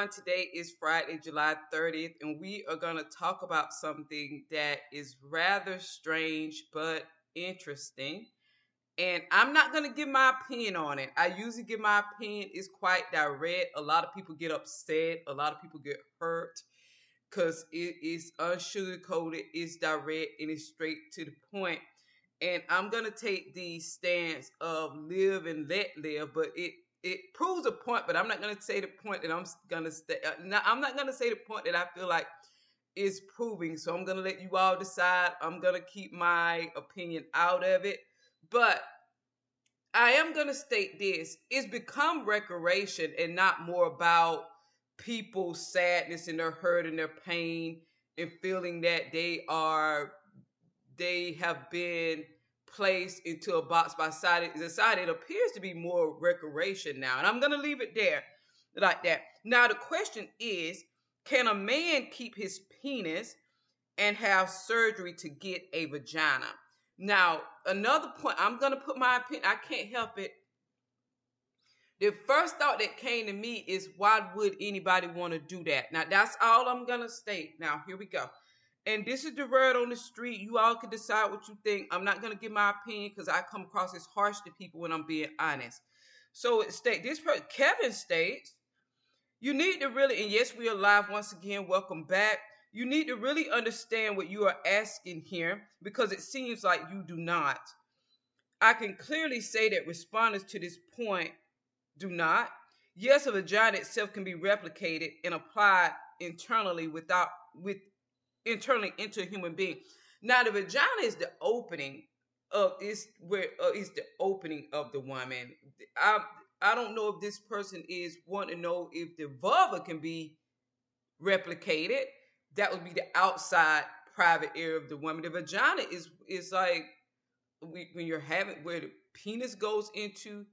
Everyone. Today is Friday, July 30th, and we are going to talk about something that is rather strange but interesting. And I'm not going to give my opinion on it. I usually give my opinion is quite direct. A lot of people get upset, a lot of people get hurt because it is unsugarcoated, it's direct, and it's straight to the point. And I'm going to take the stance of live and let live, but it it proves a point, but I'm not going to say the point that I'm going to stay. Uh, I'm not going to say the point that I feel like is proving. So I'm going to let you all decide. I'm going to keep my opinion out of it. But I am going to state this it's become recreation and not more about people's sadness and their hurt and their pain and feeling that they are, they have been placed into a box by society, society, it appears to be more recreation now. And I'm going to leave it there like that. Now, the question is can a man keep his penis and have surgery to get a vagina? Now, another point, I'm going to put my opinion, I can't help it. The first thought that came to me is why would anybody want to do that? Now, that's all I'm going to state. Now, here we go. And this is the word on the street. You all can decide what you think. I'm not going to give my opinion because I come across as harsh to people when I'm being honest. So it state this person, Kevin states, you need to really, and yes, we are live once again. Welcome back. You need to really understand what you are asking here because it seems like you do not. I can clearly say that respondents to this point do not. Yes, a vagina itself can be replicated and applied internally without with internally into a human being. Now, the vagina is the opening of is where uh, is the opening of the woman. I I don't know if this person is want to know if the vulva can be replicated. That would be the outside private area of the woman. The vagina is is like when you're having where the penis goes into,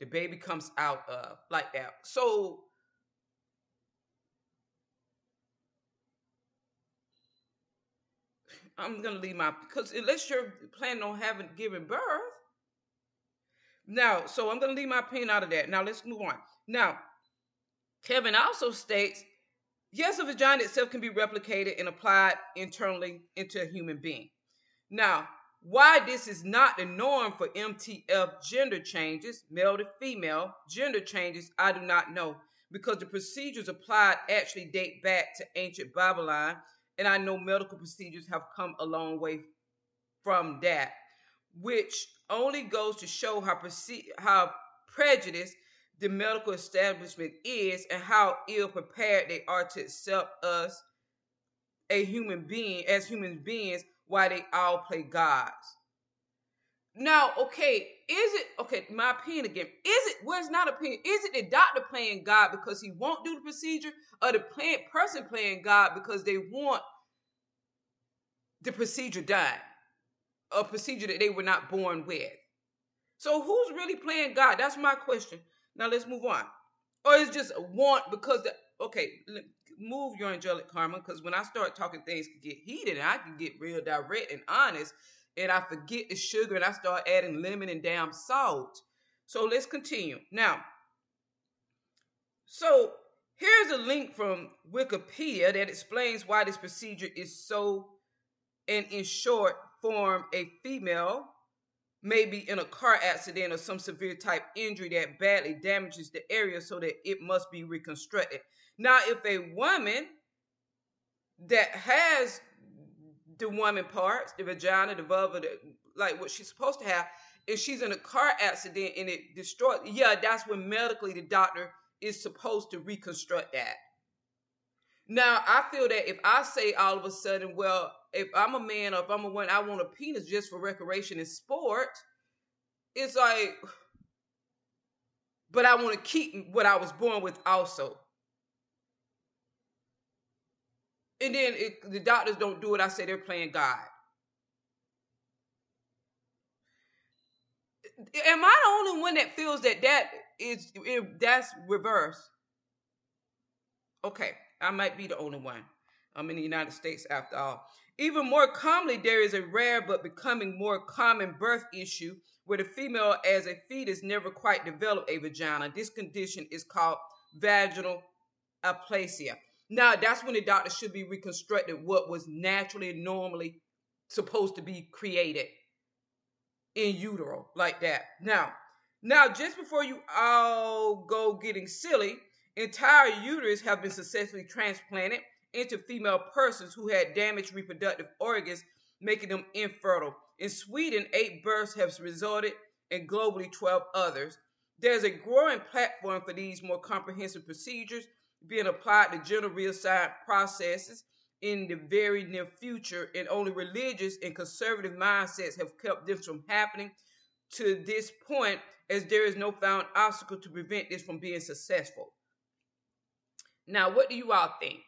the baby comes out of like that. So I'm gonna leave my because unless you're planning on having given birth. Now, so I'm gonna leave my opinion out of that. Now let's move on. Now, Kevin also states, yes, a vagina itself can be replicated and applied internally into a human being. Now, why this is not the norm for MTF gender changes, male to female gender changes, I do not know because the procedures applied actually date back to ancient Babylon and I know medical procedures have come a long way from that, which only goes to show how how prejudiced the medical establishment is and how ill prepared they are to accept us a human being as human beings while they all play gods. Now, okay, it okay? My opinion again. Is it well? It's not opinion. Is it the doctor playing God because he won't do the procedure, or the plant person playing God because they want the procedure done, a procedure that they were not born with? So who's really playing God? That's my question. Now let's move on. Or is just a want because the okay, move your angelic karma because when I start talking, things can get heated and I can get real direct and honest and I forget the sugar and I start adding lemon and damn salt. So let's continue. Now, so here's a link from Wikipedia that explains why this procedure is so, and in short form, a female may be in a car accident or some severe type injury that badly damages the area so that it must be reconstructed. Now, if a woman that has the woman parts, the vagina, the vulva, the, like what she's supposed to have. and she's in a car accident and it destroyed, yeah, that's when medically the doctor is supposed to reconstruct that. Now, I feel that if I say all of a sudden, well, if I'm a man or if I'm a woman, I want a penis just for recreation and sport, it's like but I want to keep what I was born with also. And then it, the doctors don't do it. I say they're playing God. Am I the only one that feels that that is that's reverse? Okay, I might be the only one. I'm in the United States after all. Even more commonly, there is a rare but becoming more common birth issue where the female, as a fetus, never quite developed a vagina. This condition is called vaginal aplasia. Now, that's when the doctor should be reconstructed what was naturally and normally supposed to be created in utero, like that. Now, now, just before you all go getting silly, entire uterus have been successfully transplanted into female persons who had damaged reproductive organs, making them infertile. In Sweden, eight births have resulted, and globally, 12 others. There's a growing platform for these more comprehensive procedures being applied to general real science processes in the very near future, and only religious and conservative mindsets have kept this from happening to this point, as there is no found obstacle to prevent this from being successful. Now, what do you all think?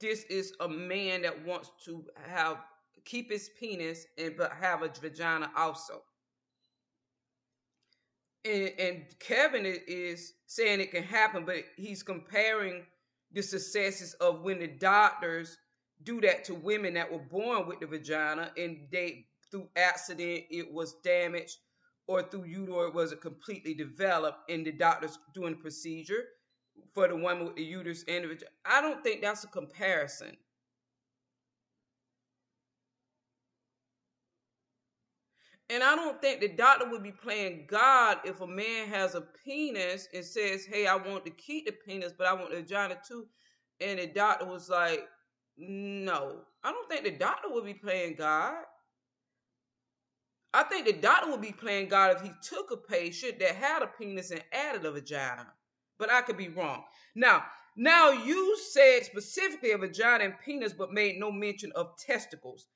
this is a man that wants to have keep his penis and but have a vagina also. And, and Kevin is saying it can happen, but he's comparing the successes of when the doctors do that to women that were born with the vagina and they through accident it was damaged or through utero it wasn't completely developed and the doctors doing the procedure for the woman with the uterus and the vagina. I don't think that's a comparison. And I don't think the doctor would be playing God if a man has a penis and says, Hey, I want to keep the penis, but I want the vagina too. And the doctor was like, No. I don't think the doctor would be playing God. I think the doctor would be playing God if he took a patient that had a penis and added a vagina but I could be wrong. Now, now you said specifically a vagina and penis, but made no mention of testicles.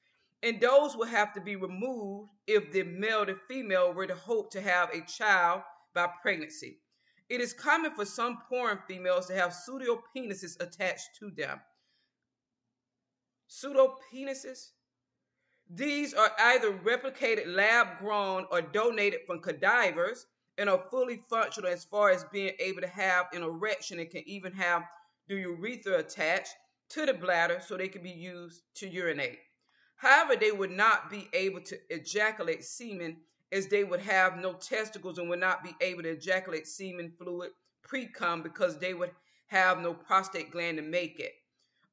And those will have to be removed if the male to female were to hope to have a child by pregnancy. It is common for some porn females to have pseudo penises attached to them. Pseudo penises? These are either replicated lab grown or donated from cadavers and are fully functional as far as being able to have an erection and can even have the urethra attached to the bladder so they can be used to urinate. However, they would not be able to ejaculate semen as they would have no testicles and would not be able to ejaculate semen fluid pre-cum because they would have no prostate gland to make it.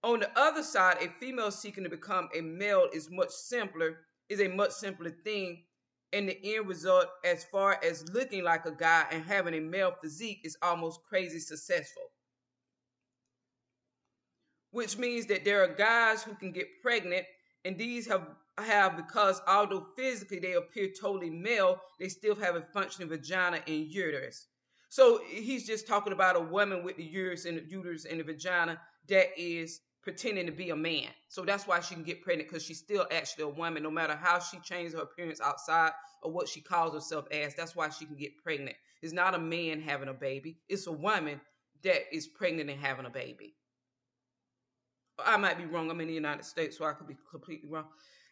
On the other side, a female seeking to become a male is much simpler, is a much simpler thing and the end result, as far as looking like a guy and having a male physique, is almost crazy successful. Which means that there are guys who can get pregnant, and these have have because although physically they appear totally male, they still have a functioning vagina and uterus. So he's just talking about a woman with the uterus and the uterus and the vagina that is pretending to be a man. So that's why she can get pregnant because she's still actually a woman, no matter how she changes her appearance outside or what she calls herself as. That's why she can get pregnant. It's not a man having a baby, it's a woman that is pregnant and having a baby. I might be wrong. I'm in the United States, so I could be completely wrong.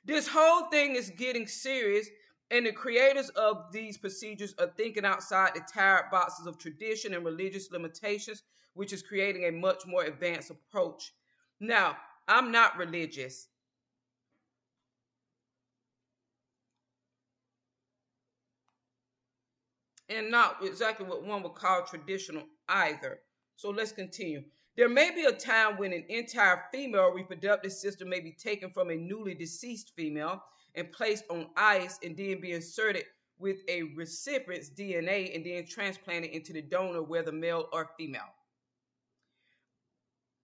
This whole thing is getting serious, and the creators of these procedures are thinking outside the tired boxes of tradition and religious limitations, which is creating a much more advanced approach now, I'm not religious. And not exactly what one would call traditional either. So let's continue. There may be a time when an entire female reproductive system may be taken from a newly deceased female and placed on ice and then be inserted with a recipient's DNA and then transplanted into the donor, whether male or female.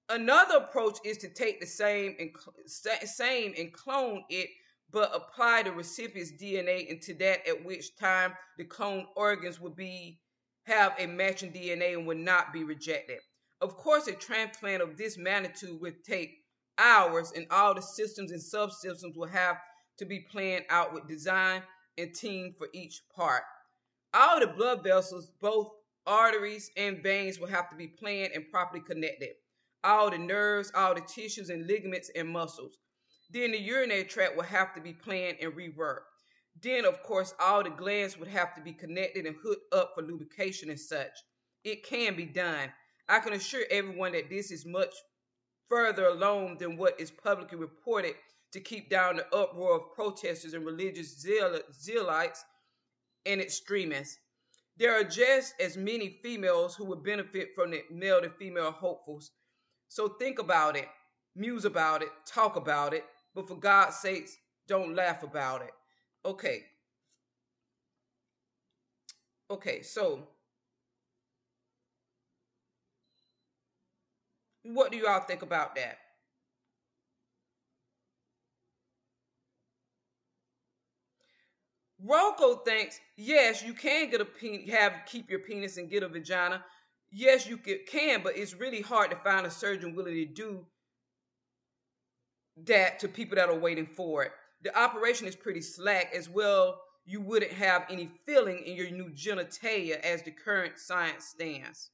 Another approach is to take the same and same and clone it, but apply the recipient's DNA into that at which time the cloned organs would be have a matching DNA and would not be rejected. Of course, a transplant of this magnitude would take hours, and all the systems and subsystems will have to be planned out with design and team for each part. All the blood vessels, both arteries and veins, will have to be planned and properly connected. All the nerves, all the tissues and ligaments and muscles. Then the urinary tract will have to be planned and reworked. Then, of course, all the glands would have to be connected and hooked up for lubrication and such. It can be done. I can assure everyone that this is much further along than what is publicly reported to keep down the uproar of protesters and religious zeal- zealots and extremists. There are just as many females who would benefit from the male to female hopefuls. So think about it, muse about it, talk about it, but for God's sakes, don't laugh about it. Okay. Okay, so what do you all think about that? Rocco thinks, yes, you can get a pen, have keep your penis and get a vagina. Yes, you can, but it's really hard to find a surgeon willing to do that to people that are waiting for it. The operation is pretty slack as well. You wouldn't have any feeling in your new genitalia as the current science stands.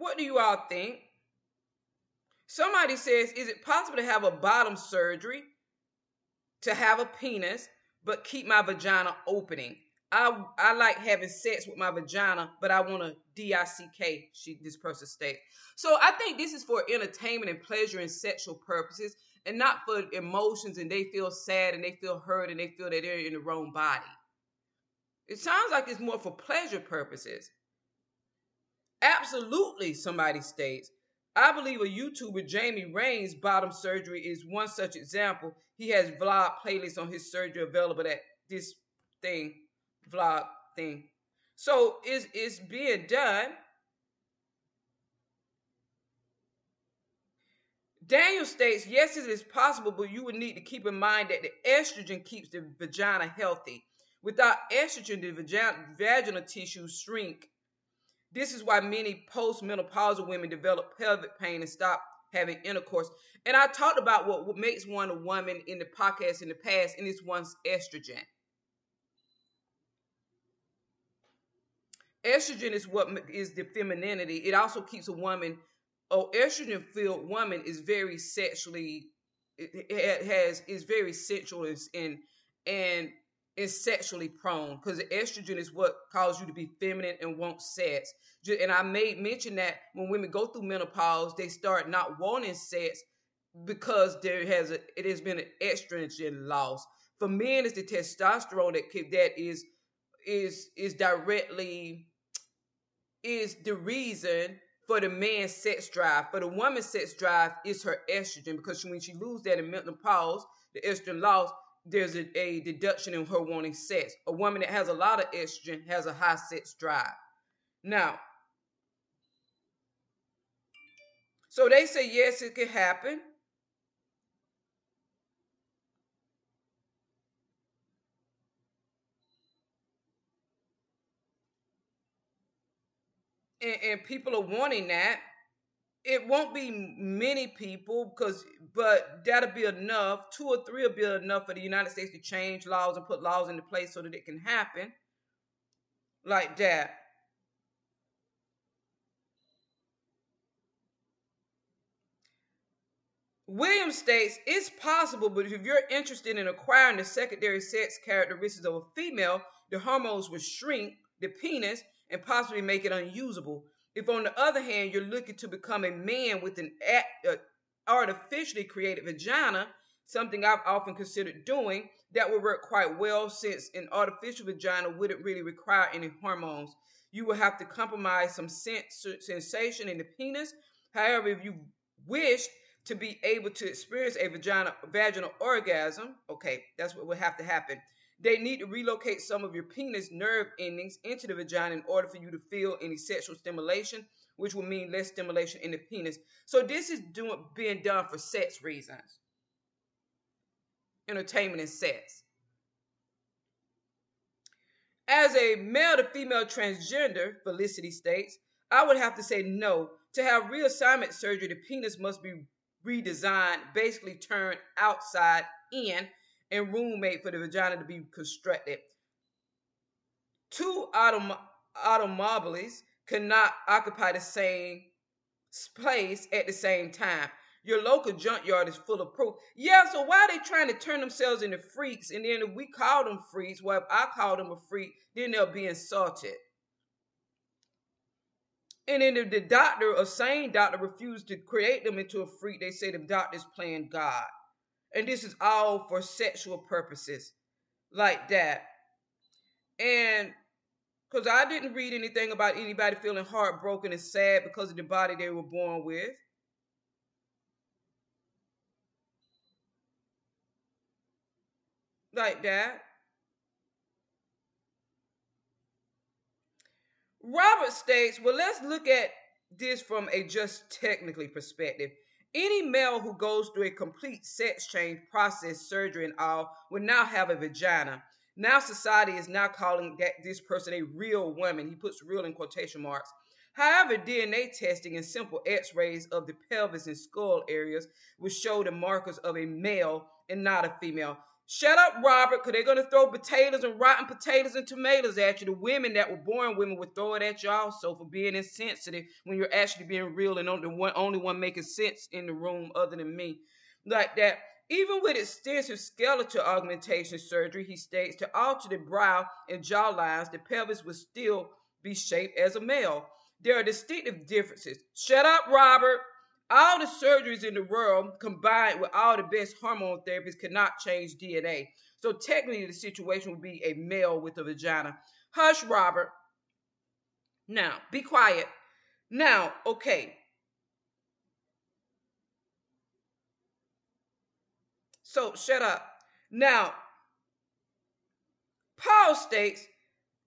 What do you all think? Somebody says, is it possible to have a bottom surgery to have a penis, but keep my vagina opening? I I like having sex with my vagina, but I want a D I C K. She this person states. So I think this is for entertainment and pleasure and sexual purposes, and not for emotions. And they feel sad and they feel hurt and they feel that they're in the wrong body. It sounds like it's more for pleasure purposes. Absolutely, somebody states. I believe a YouTuber, Jamie Raines' bottom surgery is one such example. He has vlog playlists on his surgery available at this thing, vlog thing. So it's, it's being done. Daniel states, yes, it is possible, but you would need to keep in mind that the estrogen keeps the vagina healthy. Without estrogen, the vagina, vaginal tissues shrink this is why many postmenopausal women develop pelvic pain and stop having intercourse. And I talked about what, makes one a woman in the podcast in the past, and it's one's estrogen. Estrogen is what is the femininity. It also keeps a woman, oh, estrogen filled woman is very sexually, it has is very sensual and and is sexually prone because the estrogen is what causes you to be feminine and want sex. And I made mention that when women go through menopause, they start not wanting sex because there has a it has been an estrogen loss. For men, it's the testosterone that that is is is directly is the reason for the man's sex drive. For the woman's sex drive is her estrogen because when she loses that in menopause, the estrogen loss, there's a, a deduction in her wanting sex. A woman that has a lot of estrogen has a high sex drive. Now, so they say yes, it can happen. And, and people are wanting that it won't be many people because but that'll be enough two or three will be enough for the united states to change laws and put laws into place so that it can happen like that William states it's possible, but if you're interested in acquiring the secondary sex characteristics of a female, the hormones will shrink the penis and possibly make it unusable. If, on the other hand, you're looking to become a man with an artificially created vagina, something I've often considered doing, that would work quite well since an artificial vagina wouldn't really require any hormones. You will have to compromise some sens- sensation in the penis. However, if you wish to be able to experience a vagina, vaginal orgasm, okay, that's what would have to happen. They need to relocate some of your penis nerve endings into the vagina in order for you to feel any sexual stimulation, which will mean less stimulation in the penis. So this is doing being done for sex reasons. Entertainment and sex. As a male to female transgender, Felicity states, I would have to say no. To have reassignment surgery, the penis must be redesigned, basically turned outside in, and room made for the vagina to be constructed. Two autom- automobiles cannot occupy the same place at the same time. Your local junkyard is full of proof. Yeah, so why are they trying to turn themselves into freaks? And then if we call them freaks, well, if I call them a freak, then they'll be insulted. And then if the doctor, a sane doctor, refused to create them into a freak, they say the doctor's playing God. And this is all for sexual purposes, like that. And because I didn't read anything about anybody feeling heartbroken and sad because of the body they were born with. Like that. Robert states, well, let's look at this from a just technically perspective. Any male who goes through a complete sex change process, surgery, and all will now have a vagina. Now society is now calling that this person a real woman. He puts real in quotation marks. However, DNA testing and simple x-rays of the pelvis and skull areas will show the markers of a male and not a female. Shut up, Robert, because they're going to throw potatoes and rotten potatoes and tomatoes at you. The women that were born women would throw it at you also for being insensitive when you're actually being real and only one, only one making sense in the room other than me. Like that. Even with extensive skeletal augmentation surgery, he states, to alter the brow and jaw lines, the pelvis would still be shaped as a male. There are distinctive differences. Shut up, Robert. All the surgeries in the world combined with all the best hormone therapies cannot change DNA. So technically, the situation would be a male with a vagina. Hush, Robert. Now, be quiet. Now, okay, So shut up. Now, Paul states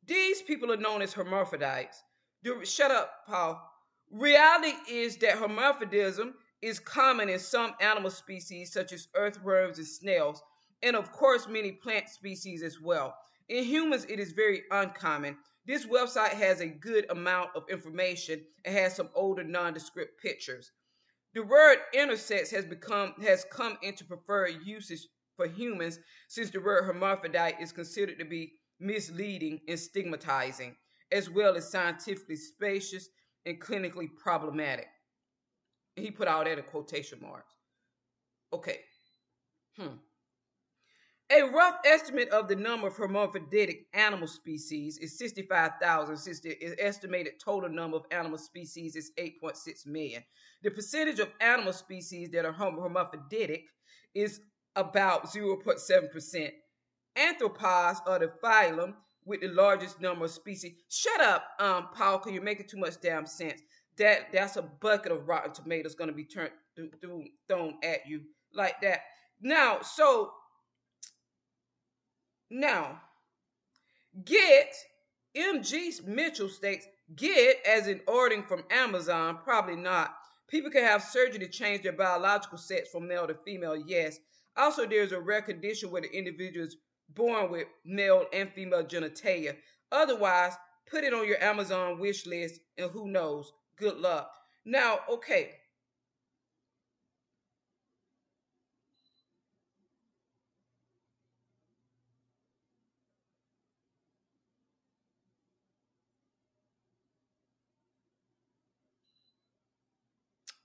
these people are known as hermaphrodites. Shut up, Paul. Reality is that hermaphrodism is common in some animal species, such as earthworms and snails, and of course, many plant species as well. In humans, it is very uncommon. This website has a good amount of information and has some older nondescript pictures. The word intersex has become has come into preferred usage for humans since the word hermaphrodite is considered to be misleading and stigmatizing, as well as scientifically spacious and clinically problematic. he put all that in quotation marks. Okay. Hmm. A rough estimate of the number of hermaphroditic animal species is 65,000, since the estimated total number of animal species is 8.6 million. The percentage of animal species that are hermaphroditic is about 0.7%. Arthropods are the phylum with the largest number of species. Shut up, um, Paul, because you're making too much damn sense. That that's a bucket of rotten tomatoes going to be turned thrown at you like that. Now, so now, get MG Mitchell states get as in ordering from Amazon, probably not. People can have surgery to change their biological sex from male to female, yes. Also, there's a rare condition where the individual is born with male and female genitalia. Otherwise, put it on your Amazon wish list, and who knows? Good luck. Now, okay,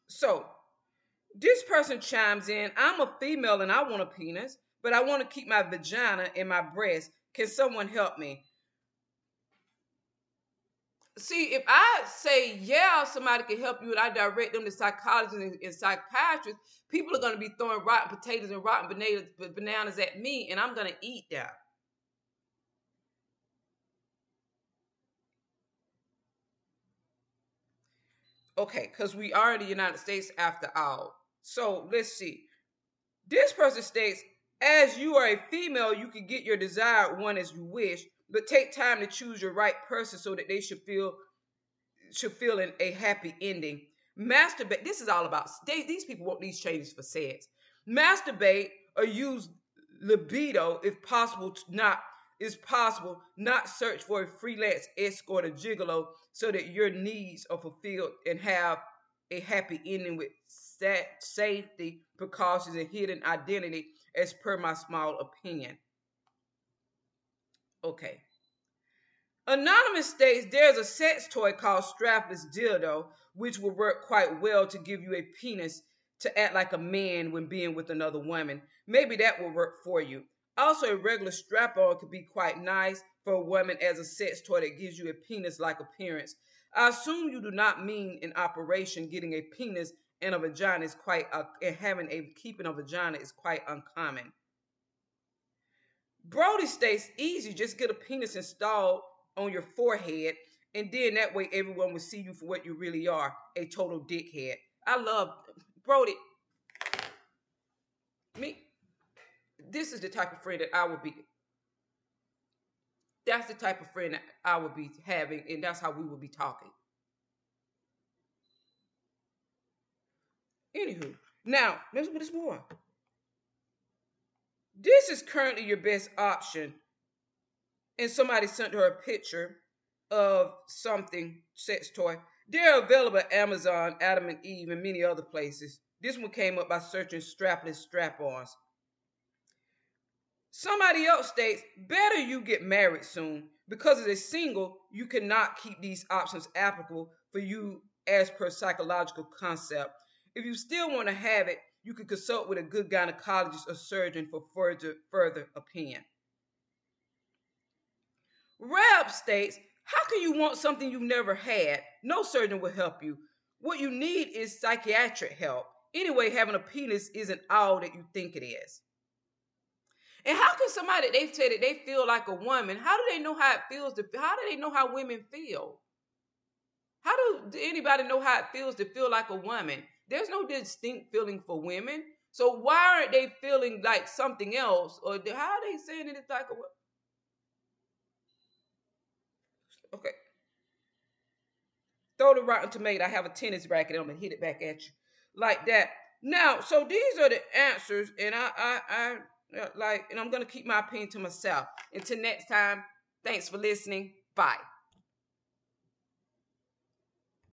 So this person chimes in, I'm a female and I want a penis, but I want to keep my vagina in my breast. Can someone help me? See, if I say, yeah, somebody can help you, and I direct them to psychologists and, and psychiatrists, people are going to be throwing rotten potatoes and rotten bananas, bananas at me, and I'm going to eat that. Okay, because we are in the United States after all. So let's see. This person states, as you are a female, you can get your desired one as you wish, but take time to choose your right person so that they should feel should feel an, a happy ending. Masturbate. This is all about they, these people want these changes for sex. Masturbate or use libido if possible not is possible not search for a freelance escort or gigolo so that your needs are fulfilled and have a happy ending with safety precautions and hidden identity as per my small opinion. Okay. Anonymous states there's a sex toy called strapless dildo which will work quite well to give you a penis to act like a man when being with another woman. Maybe that will work for you. Also, a regular strap on could be quite nice for a woman as a sex toy that gives you a penis like appearance. I assume you do not mean in operation getting a penis and a vagina is quite, and having a keeping a vagina is quite uncommon. Brody states easy, just get a penis installed on your forehead, and then that way everyone will see you for what you really are a total dickhead. I love Brody. Me, this is the type of friend that I would be. That's the type of friend that I would be having, and that's how we would be talking. Anywho, now let's this more. This is currently your best option. And somebody sent her a picture of something sex toy. They're available at Amazon, Adam and Eve, and many other places. This one came up by searching strapless strap-ons. Somebody else states, better you get married soon because as a single, you cannot keep these options applicable for you as per psychological concept. If you still want to have it, you can consult with a good gynecologist or surgeon for further further opinion. Rab states, how can you want something you've never had? No surgeon will help you. What you need is psychiatric help. Anyway, having a penis isn't all that you think it is. And how can somebody they say that they feel like a woman? How do they know how it feels to? How do they know how women feel? How do anybody know how it feels to feel like a woman? There's no distinct feeling for women. So why aren't they feeling like something else? Or how are they saying it? it is like a Okay. Throw the rotten tomato. I have a tennis racket. I'm gonna hit it back at you like that. Now, so these are the answers, and I, I, I uh, like, and I'm gonna keep my opinion to myself. Until next time, thanks for listening. Bye.